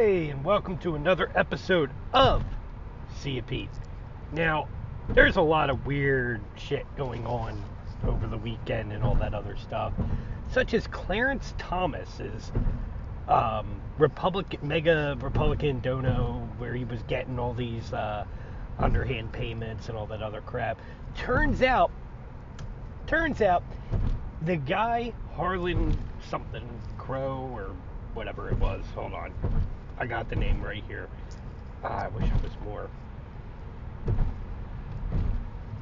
Hey, and welcome to another episode of Sea of Pete. Now, there's a lot of weird shit going on over the weekend and all that other stuff, such as Clarence Thomas's um, Republican mega Republican dono, where he was getting all these uh, underhand payments and all that other crap. Turns out, turns out, the guy Harlan something Crow or whatever it was. Hold on. I got the name right here. Ah, I wish I was more.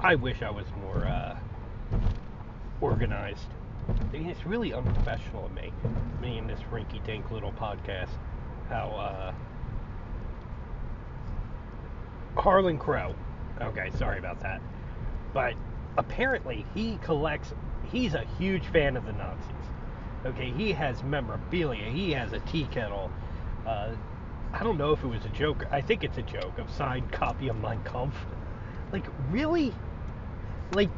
I wish I was more uh, organized. I mean, it's really unprofessional of me, me and this rinky dink little podcast. How, uh. Harlan Crow. Okay, sorry about that. But apparently, he collects. He's a huge fan of the Nazis. Okay, he has memorabilia. He has a tea kettle. Uh, I don't know if it was a joke. I think it's a joke of signed copy of Mein Kampf. Like really? Like,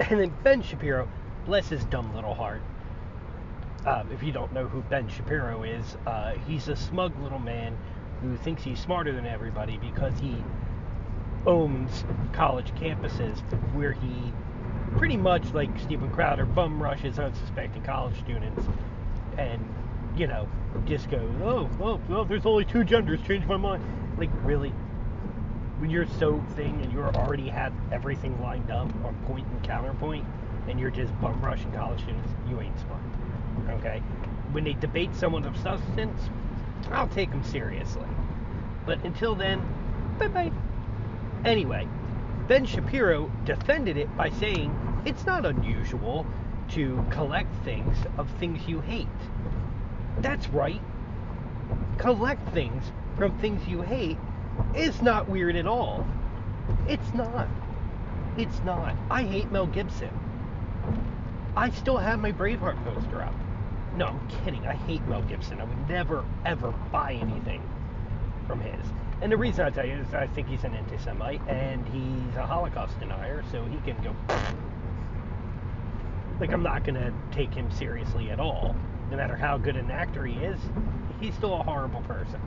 and then Ben Shapiro, bless his dumb little heart. Um, if you don't know who Ben Shapiro is, uh, he's a smug little man who thinks he's smarter than everybody because he owns college campuses where he pretty much like Steven Crowder bum rushes unsuspecting college students and you know goes oh well, well there's only two genders. Change my mind. Like really? When you're so thing and you're already had everything lined up on point and counterpoint and you're just bum rushing college students you ain't smart okay? When they debate someone of substance I'll take them seriously. But until then bye bye anyway Ben Shapiro defended it by saying it's not unusual to collect things of things you hate. That's right. Collect things from things you hate is not weird at all. It's not. It's not. I hate Mel Gibson. I still have my Braveheart poster up. No, I'm kidding. I hate Mel Gibson. I would never, ever buy anything from his. And the reason I tell you is I think he's an anti-Semite and he's a Holocaust denier, so he can go. Like I'm not gonna take him seriously at all. No matter how good an actor he is, he's still a horrible person.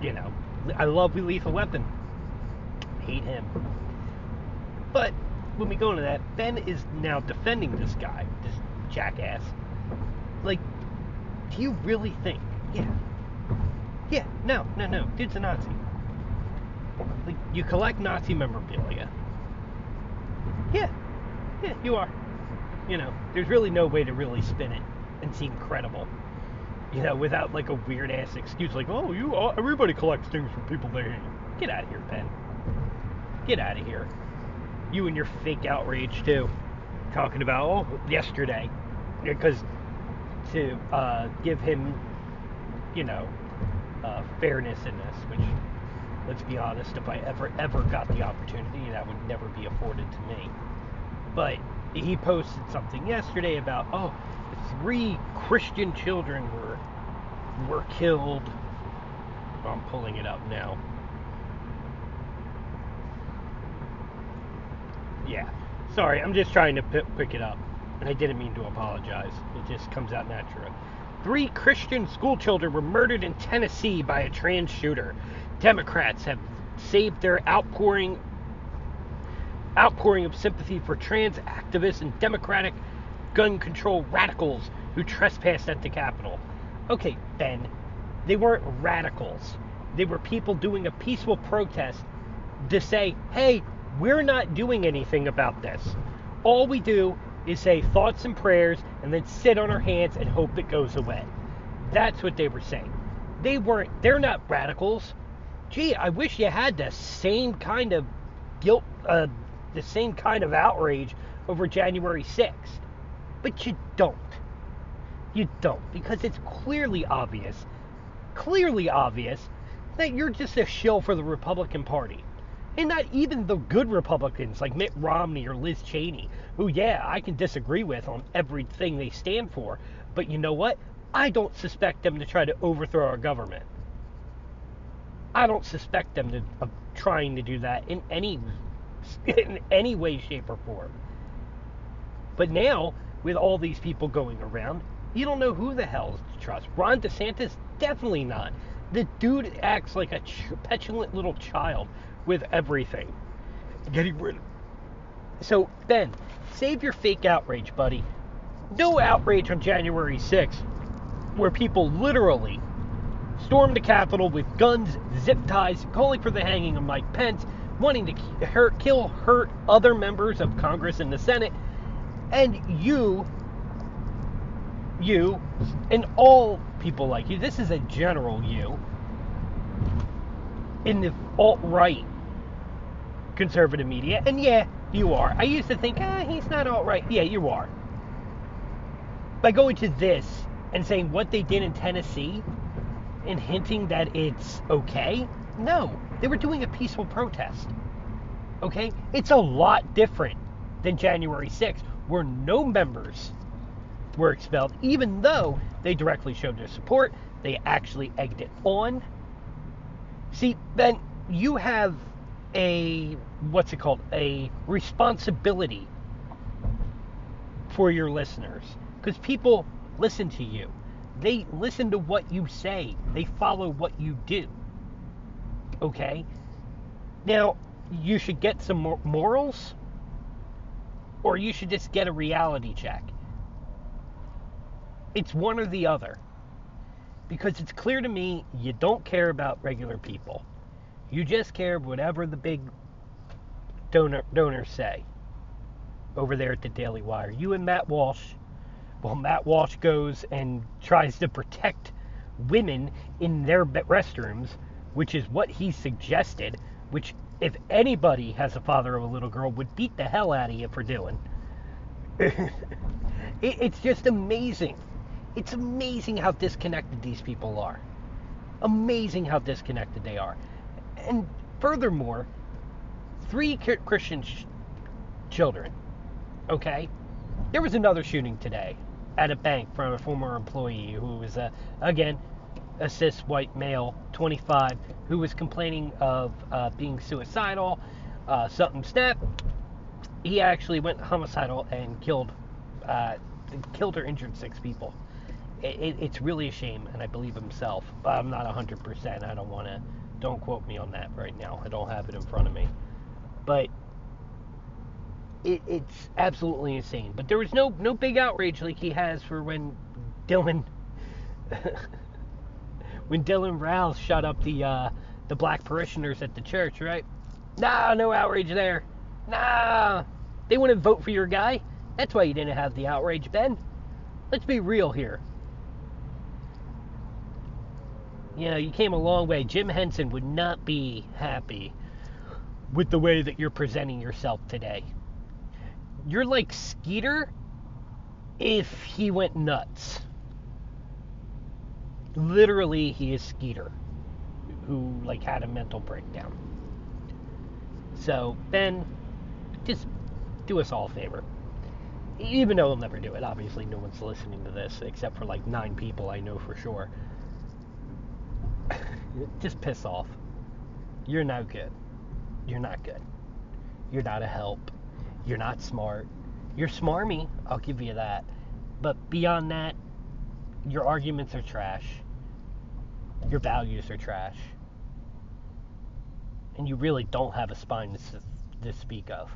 You know, I love Lethal Weapon. Hate him. But when we go into that, Ben is now defending this guy, this jackass. Like, do you really think? Yeah, yeah, no, no, no. Dude's a Nazi. Like, you collect Nazi memorabilia. Yeah, yeah, you are. You know, there's really no way to really spin it and seem credible. You know, without like a weird ass excuse like, oh, you, uh, everybody collects things from people they hate. Get out of here, Ben. Get out of here. You and your fake outrage too. Talking about oh yesterday, because to uh, give him, you know, uh, fairness in this, which, let's be honest, if I ever, ever got the opportunity, that would never be afforded to me. But he posted something yesterday about, oh, three Christian children were were killed. Oh, I'm pulling it up now. Yeah, sorry, I'm just trying to p- pick it up, and I didn't mean to apologize. It just comes out natural. Three Christian schoolchildren were murdered in Tennessee by a trans shooter. Democrats have saved their outpouring outpouring of sympathy for trans activists and democratic gun control radicals who trespassed at the Capitol. Okay, Ben, they weren't radicals. They were people doing a peaceful protest to say, hey, we're not doing anything about this. All we do is say thoughts and prayers and then sit on our hands and hope it goes away. That's what they were saying. They weren't, they're not radicals. Gee, I wish you had the same kind of guilt, uh, the same kind of outrage over January 6th. But you don't. You don't, because it's clearly obvious, clearly obvious, that you're just a shill for the Republican Party and not even the good Republicans like Mitt Romney or Liz Cheney, who, yeah, I can disagree with on everything they stand for, but you know what? I don't suspect them to try to overthrow our government. I don't suspect them to, of trying to do that in any in any way, shape, or form. But now, with all these people going around, you don't know who the hell to trust. Ron DeSantis, definitely not. The dude acts like a ch- petulant little child with everything. Getting rid of. So, Ben, save your fake outrage, buddy. No outrage on January 6th, where people literally stormed the Capitol with guns, zip ties, calling for the hanging of Mike Pence, wanting to hurt, kill, hurt other members of Congress and the Senate, and you, you, and all people like you, this is a general you, in the alt right conservative media, and yeah, you are. I used to think, ah, he's not alt right. Yeah, you are. By going to this and saying what they did in Tennessee and hinting that it's okay, no, they were doing a peaceful protest. Okay? It's a lot different than January 6th, where no members were expelled, even though they directly showed their support. They actually egged it on. See, then you have a, what's it called? A responsibility for your listeners. Because people listen to you, they listen to what you say, they follow what you do. Okay? Now, you should get some morals, or you should just get a reality check. It's one or the other. Because it's clear to me you don't care about regular people. You just care whatever the big donor donors say over there at the Daily Wire. You and Matt Walsh, well, Matt Walsh goes and tries to protect women in their restrooms, which is what he suggested, which if anybody has a father of a little girl would beat the hell out of you for doing. it, it's just amazing. It's amazing how disconnected these people are. Amazing how disconnected they are. And furthermore, three Christian sh- children. Okay? There was another shooting today at a bank from a former employee who was, uh, again, a cis white male, 25, who was complaining of uh, being suicidal. Uh, something snapped. He actually went homicidal and killed, uh, killed or injured six people. It, it, it's really a shame, and I believe himself. But I'm not 100%. I don't want to. Don't quote me on that right now. I don't have it in front of me. But it, it's absolutely insane. But there was no no big outrage like he has for when Dylan when Dylan Roof shut up the uh, the black parishioners at the church, right? Nah, no outrage there. Nah, they wouldn't vote for your guy. That's why you didn't have the outrage, Ben. Let's be real here. You know, you came a long way. Jim Henson would not be happy with the way that you're presenting yourself today. You're like Skeeter if he went nuts literally he is Skeeter, who like had a mental breakdown. So Ben, just do us all a favor. Even though he'll never do it, obviously no one's listening to this except for like nine people I know for sure. just piss off. You're no good. You're not good. You're not a help. You're not smart. You're smarmy, I'll give you that. But beyond that, your arguments are trash. Your values are trash. And you really don't have a spine to, to speak of.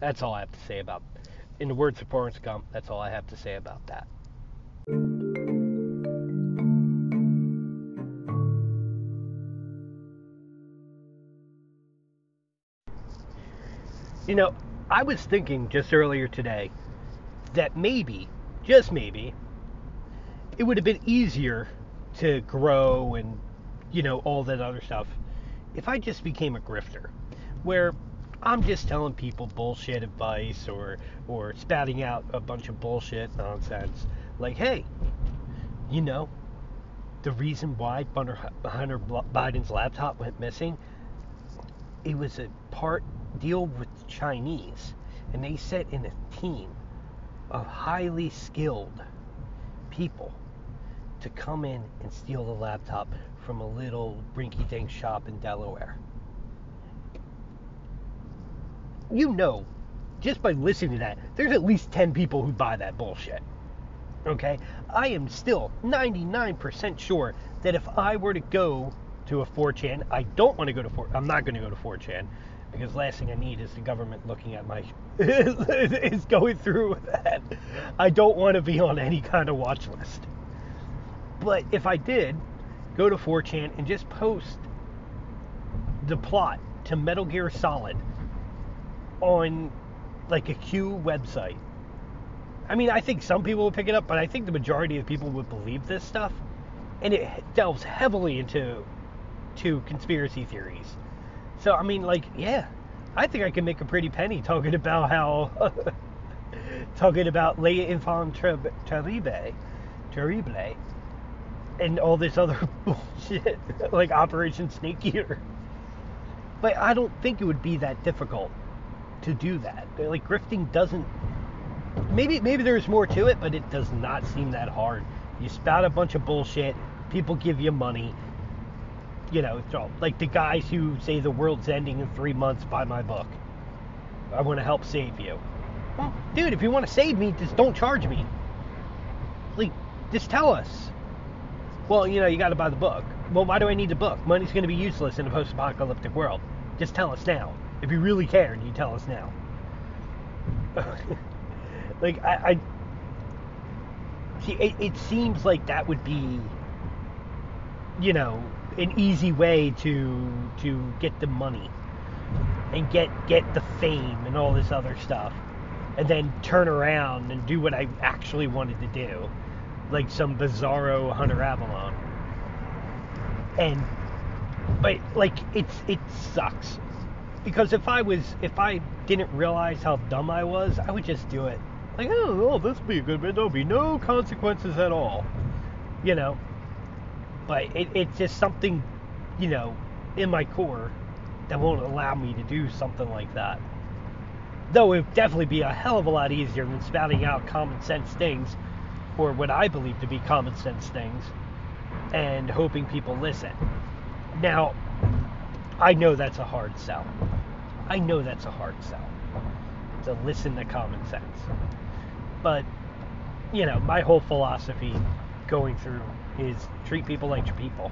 That's all I have to say about in the words of Forrest Gump, that's all I have to say about that. You know, I was thinking just earlier today that maybe, just maybe, it would have been easier to grow and, you know, all that other stuff if I just became a grifter, where I'm just telling people bullshit advice or or spouting out a bunch of bullshit nonsense. Like, hey, you know, the reason why Hunter, Hunter Biden's laptop went missing, it was a part deal with the Chinese, and they set in a team of highly skilled people to come in and steal the laptop from a little rinky dink shop in Delaware. You know, just by listening to that, there's at least 10 people who buy that bullshit. Okay? I am still 99% sure that if I were to go to a 4chan, I don't want to go to 4 I'm not going to go to 4chan because last thing I need is the government looking at my is going through with that. I don't want to be on any kind of watch list. But if I did go to 4chan and just post the plot to Metal Gear Solid on like a Q website. I mean, I think some people would pick it up, but I think the majority of people would believe this stuff, and it delves heavily into to conspiracy theories. So I mean, like, yeah, I think I can make a pretty penny talking about how talking about Les Enfants Terrible, Terrible, and all this other bullshit like Operation Snake Eater. But I don't think it would be that difficult to do that. Like grifting doesn't. Maybe maybe there's more to it, but it does not seem that hard. You spout a bunch of bullshit. People give you money. You know, it's all like the guys who say the world's ending in three months. Buy my book. I want to help save you. Well, dude, if you want to save me, just don't charge me. Like, just tell us. Well, you know, you got to buy the book. Well, why do I need the book? Money's going to be useless in a post-apocalyptic world. Just tell us now. If you really care, you tell us now. like I, I see, it, it seems like that would be, you know, an easy way to to get the money and get get the fame and all this other stuff, and then turn around and do what I actually wanted to do, like some bizarro Hunter Avalon. And but like it's it sucks because if I was if I didn't realize how dumb I was, I would just do it. Like, oh, oh this would be a good bit. There'll be no consequences at all. You know. But it, it's just something, you know, in my core that won't allow me to do something like that. Though it would definitely be a hell of a lot easier than spouting out common sense things, or what I believe to be common sense things, and hoping people listen. Now, I know that's a hard sell. I know that's a hard sell to listen to common sense. But, you know, my whole philosophy going through is treat people like your people.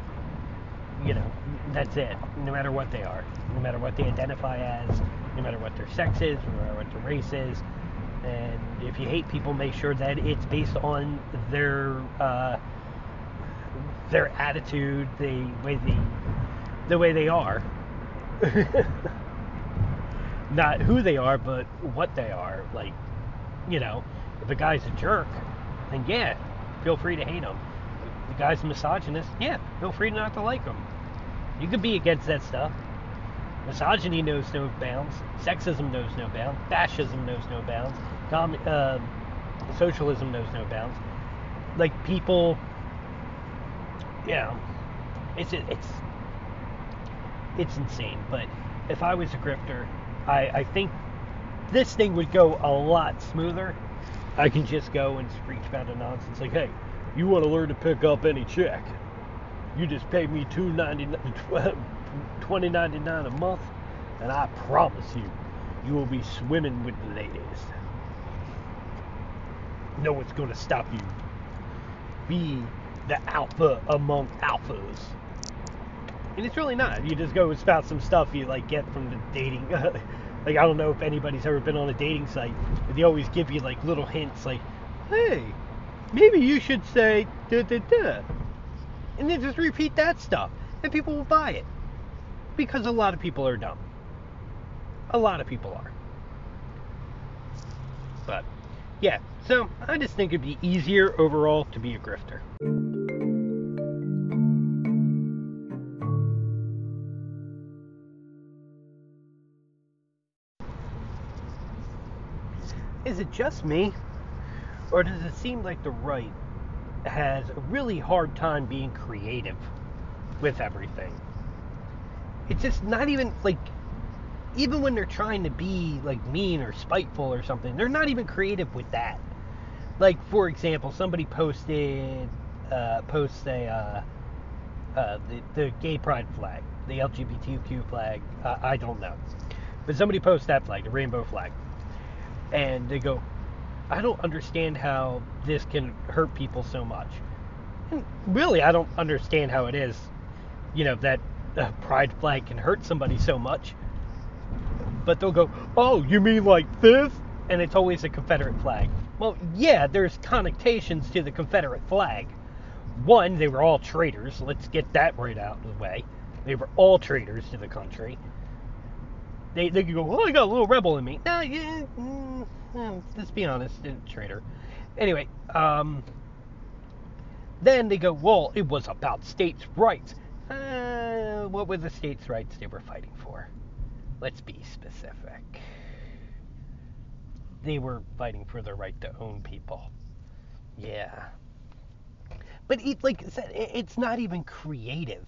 You know, that's it. No matter what they are, no matter what they identify as, no matter what their sex is, no matter what their race is. And if you hate people, make sure that it's based on their uh, their attitude, the way they the way they are. Not who they are, but what they are. Like, you know, if a guy's a jerk, then yeah, feel free to hate him. If the guy's a misogynist, yeah, feel free not to like him. You could be against that stuff. Misogyny knows no bounds. Sexism knows no bounds. Fascism knows no bounds. Com- uh, socialism knows no bounds. Like people, you know, it's it's it's insane. But if I was a grifter, I, I think this thing would go a lot smoother. I can just go and screech about a nonsense like, hey, you want to learn to pick up any check? You just pay me two ninety twenty ninety nine a month, and I promise you, you will be swimming with the ladies. No one's going to stop you. Be the alpha among alphas and it's really not. You just go spout some stuff you like get from the dating. like I don't know if anybody's ever been on a dating site, but they always give you like little hints, like, "Hey, maybe you should say da da da," and then just repeat that stuff, and people will buy it because a lot of people are dumb. A lot of people are. But yeah, so I just think it'd be easier overall to be a grifter. is it just me? Or does it seem like the right has a really hard time being creative with everything? It's just not even like even when they're trying to be like mean or spiteful or something, they're not even creative with that. Like for example, somebody posted uh, posts a uh, uh, the, the gay pride flag, the LGBTQ flag. Uh, I don't know, but somebody posts that flag, the rainbow flag, and they go, I don't understand how this can hurt people so much. And really, I don't understand how it is, you know, that a pride flag can hurt somebody so much. But they'll go, oh, you mean like this? And it's always a Confederate flag. Well, yeah, there's connotations to the Confederate flag. One, they were all traitors. Let's get that right out of the way. They were all traitors to the country. They, they could go, oh, I got a little rebel in me. No, yeah, mm, mm, let's be honest, traitor. Anyway, um, then they go, well, it was about states' rights. Uh, what were the states' rights they were fighting for? Let's be specific. They were fighting for the right to own people. Yeah. But it, like I said, it's not even creative.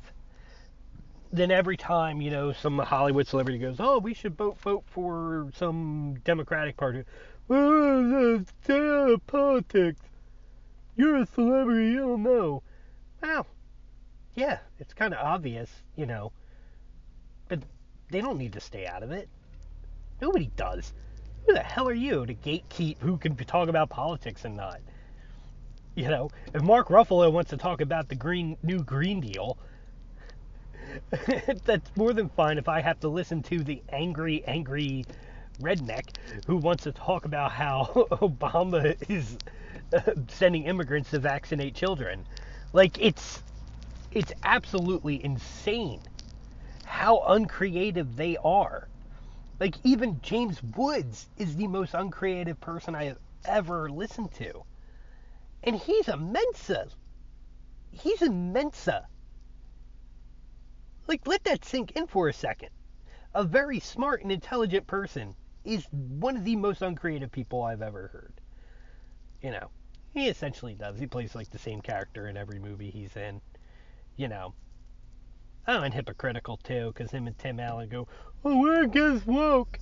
Then every time, you know, some Hollywood celebrity goes, "Oh, we should vote vote for some Democratic Party." Well, of politics. You're a celebrity, you don't know. Well, yeah, it's kind of obvious, you know. They don't need to stay out of it. Nobody does. Who the hell are you to gatekeep who can talk about politics and not? You know, if Mark Ruffalo wants to talk about the green new Green Deal, that's more than fine if I have to listen to the angry, angry redneck who wants to talk about how Obama is uh, sending immigrants to vaccinate children. Like it's it's absolutely insane how uncreative they are. Like even James Woods is the most uncreative person I have ever listened to. And he's a Mensa. He's a Mensa. Like let that sink in for a second. A very smart and intelligent person is one of the most uncreative people I've ever heard. You know, he essentially does. He plays like the same character in every movie he's in. You know. Oh, and hypocritical too, because him and Tim Allen go, "Oh, we're against woke,"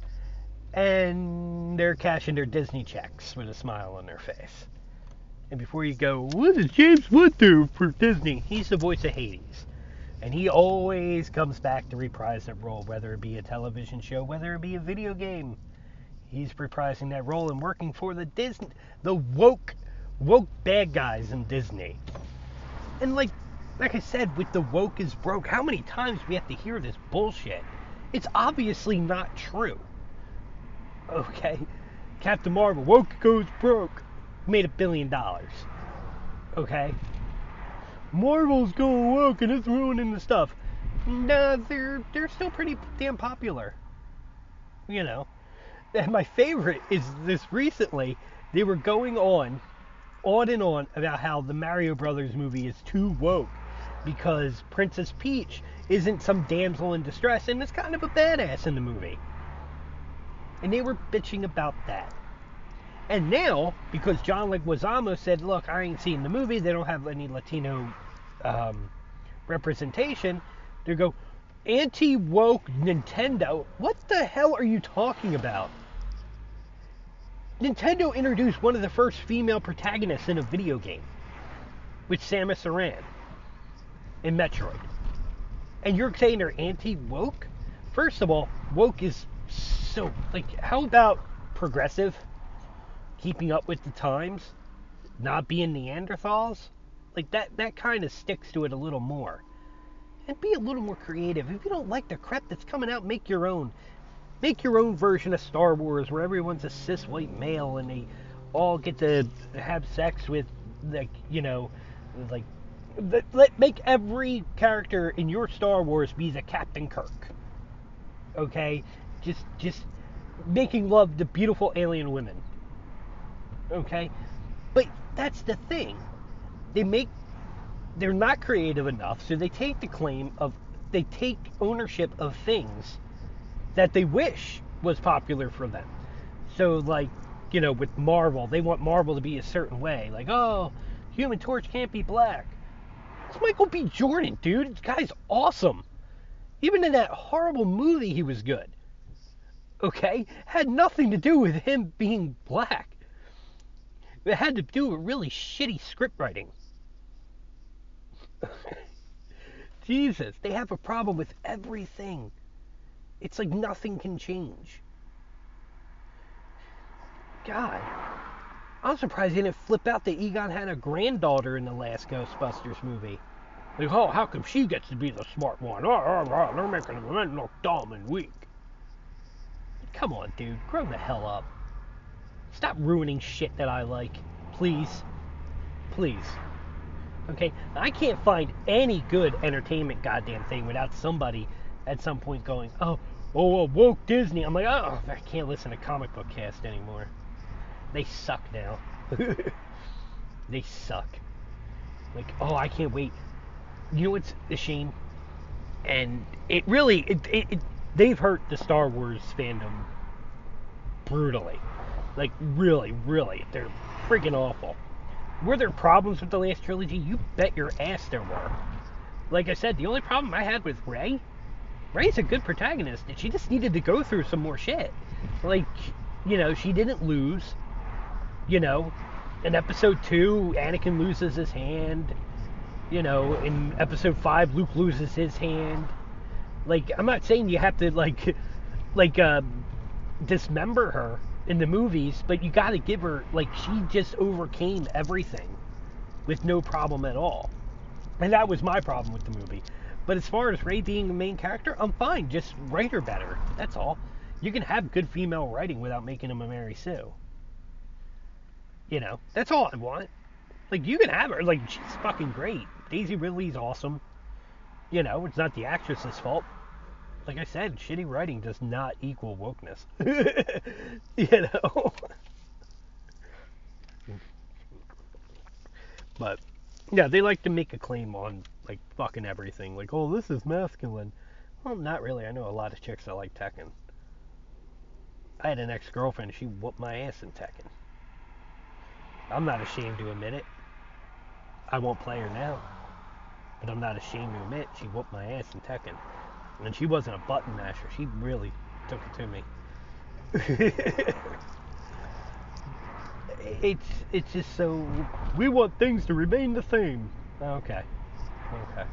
and they're cashing their Disney checks with a smile on their face. And before you go, what does James Wood do for Disney? He's the voice of Hades. And he always comes back to reprise that role, whether it be a television show, whether it be a video game. He's reprising that role and working for the Disney, the woke woke bad guys in Disney. And like like I said, with the woke is broke, how many times we have to hear this bullshit? It's obviously not true. Okay? Captain Marvel, woke goes broke. Made a billion dollars. Okay? Marvel's going woke and it's ruining the stuff. Nah, they're they're still pretty damn popular. You know. And my favorite is this recently, they were going on on and on about how the Mario Brothers movie is too woke because Princess Peach isn't some damsel in distress and is kind of a badass in the movie. And they were bitching about that. And now, because John Leguizamo said, look, I ain't seen the movie, they don't have any Latino um, representation, they go, anti woke Nintendo? What the hell are you talking about? Nintendo introduced one of the first female protagonists in a video game with Samus Aran in Metroid. And you're saying they're anti woke? First of all, woke is so like how about progressive? Keeping up with the times? Not being Neanderthals? Like that that kind of sticks to it a little more. And be a little more creative. If you don't like the crap that's coming out, make your own. Make your own version of Star Wars where everyone's a cis white male and they all get to have sex with like, you know, like let, make every character in your Star Wars be the Captain Kirk. Okay, just just making love to beautiful alien women. Okay, but that's the thing. They make they're not creative enough, so they take the claim of they take ownership of things that they wish was popular for them. So like, you know, with Marvel, they want Marvel to be a certain way. Like, oh, Human Torch can't be black. It's Michael B. Jordan, dude. This guy's awesome. Even in that horrible movie, he was good. Okay? Had nothing to do with him being black. It had to do with really shitty script writing. Jesus, they have a problem with everything. It's like nothing can change. God. I'm surprised they didn't flip out that Egon had a granddaughter in the last Ghostbusters movie. Like, oh, how come she gets to be the smart one? Oh, oh, oh, they're making them look dumb and weak. Come on, dude. Grow the hell up. Stop ruining shit that I like. Please. Please. Okay? I can't find any good entertainment goddamn thing without somebody at some point going, oh, oh, woke Disney. I'm like, oh, I can't listen to comic book cast anymore. They suck now. they suck. Like, oh, I can't wait. You know what's a shame? And it really, it, it, it they've hurt the Star Wars fandom brutally. Like, really, really. They're freaking awful. Were there problems with the last trilogy? You bet your ass there were. Like I said, the only problem I had with Rey, Rey's a good protagonist, and she just needed to go through some more shit. Like, you know, she didn't lose. You know, in episode two, Anakin loses his hand. You know, in episode five, Luke loses his hand. Like, I'm not saying you have to like, like, um, dismember her in the movies, but you got to give her like she just overcame everything with no problem at all. And that was my problem with the movie. But as far as Rey being the main character, I'm fine. Just write her better. That's all. You can have good female writing without making him a Mary Sue. You know, that's all I want. Like you can have her. Like she's fucking great. Daisy Ridley's awesome. You know, it's not the actress's fault like I said, shitty writing does not equal wokeness. you know? but yeah, they like to make a claim on like fucking everything. Like, oh, this is masculine. Well, not really. I know a lot of chicks that like Tekken. I had an ex-girlfriend. She whooped my ass in Tekken. I'm not ashamed to admit it. I won't play her now, but I'm not ashamed to admit she whooped my ass in Tekken. And she wasn't a button masher. She really took it to me. it's it's just so we want things to remain the same. Okay. Okay.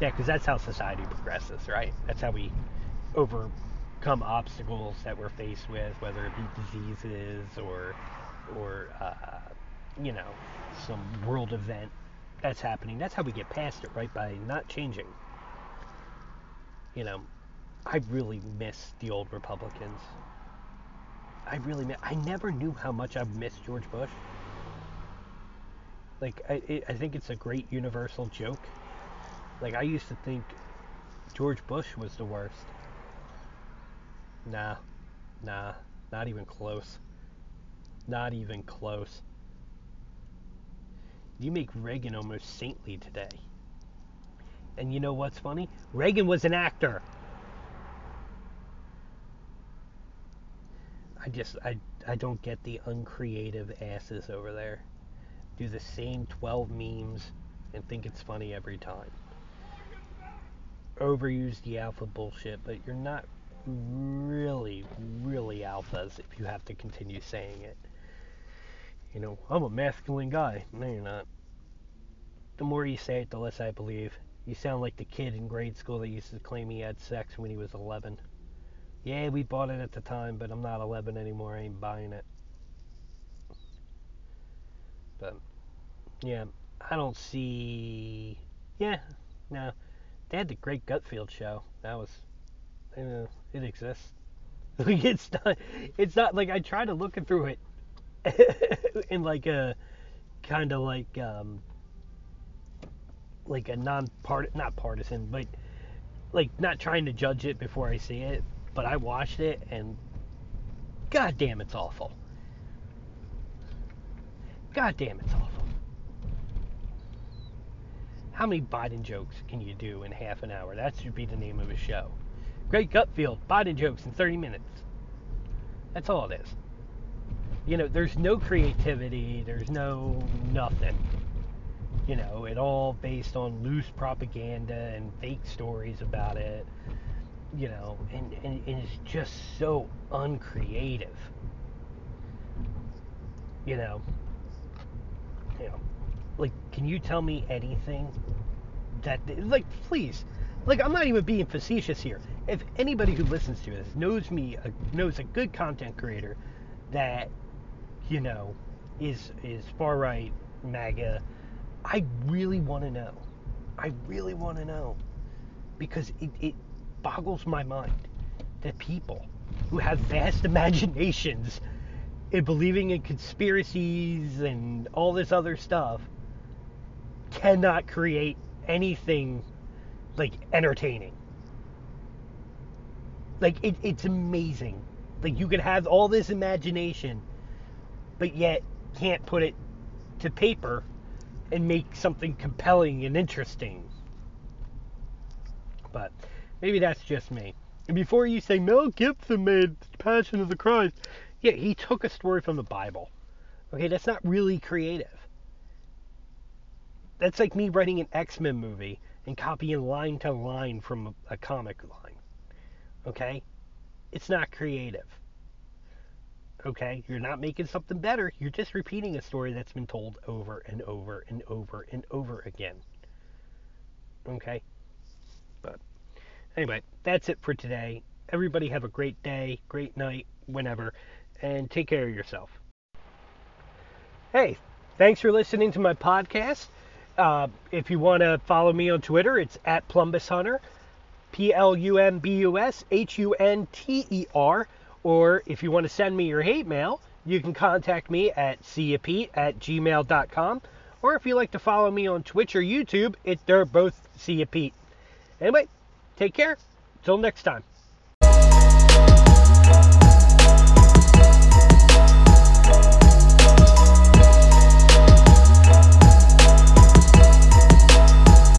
Yeah, because that's how society progresses, right? That's how we overcome obstacles that we're faced with, whether it be diseases or or uh, you know some world event that's happening. That's how we get past it, right? By not changing you know, I really miss the old Republicans. I really miss, I never knew how much I missed George Bush. Like, I, it, I think it's a great universal joke. Like, I used to think George Bush was the worst. Nah, nah, not even close. Not even close. You make Reagan almost saintly today. And you know what's funny? Reagan was an actor. I just I I don't get the uncreative asses over there. Do the same 12 memes and think it's funny every time. Overuse the alpha bullshit, but you're not really, really alphas if you have to continue saying it. You know, I'm a masculine guy. No, you're not. The more you say it, the less I believe. You sound like the kid in grade school that used to claim he had sex when he was 11. Yeah, we bought it at the time, but I'm not 11 anymore. I ain't buying it. But, yeah, I don't see. Yeah, no. They had the Greg Gutfeld show. That was. You know, it exists. Like, it's not. It's not like I tried to look through it in like a kind of like um, like a non-part not partisan, but like not trying to judge it before I see it. But I watched it and god damn it's awful. God damn it's awful. How many Biden jokes can you do in half an hour? That should be the name of a show. Greg Gutfeld, Biden jokes in 30 minutes. That's all it is. You know, there's no creativity, there's no nothing you know, it all based on loose propaganda and fake stories about it, you know, and, and, and it's just so uncreative. You know, you know, like, can you tell me anything that, like, please, like, I'm not even being facetious here. If anybody who listens to this knows me, uh, knows a good content creator that, you know, is is far right MAGA? I really want to know. I really want to know because it, it boggles my mind that people who have vast imaginations in believing in conspiracies and all this other stuff cannot create anything like entertaining. Like it, it's amazing. Like you can have all this imagination, but yet can't put it to paper and make something compelling and interesting. But maybe that's just me. And before you say Mel Gibson made Passion of the Christ, yeah, he took a story from the Bible. Okay, that's not really creative. That's like me writing an X Men movie and copying line to line from a, a comic line. Okay? It's not creative. Okay? You're not making something better. You're just repeating a story that's been told over and over and over and over again. Okay? But anyway, that's it for today. Everybody have a great day, great night, whenever, and take care of yourself. Hey, thanks for listening to my podcast. Uh, if you want to follow me on Twitter, it's at Plumbus Hunter, P L U M B U S H U N T E R. Or if you want to send me your hate mail, you can contact me at seeyapete at gmail.com. Or if you like to follow me on Twitch or YouTube, it, they're both See Pete. Anyway, take care. Till next time.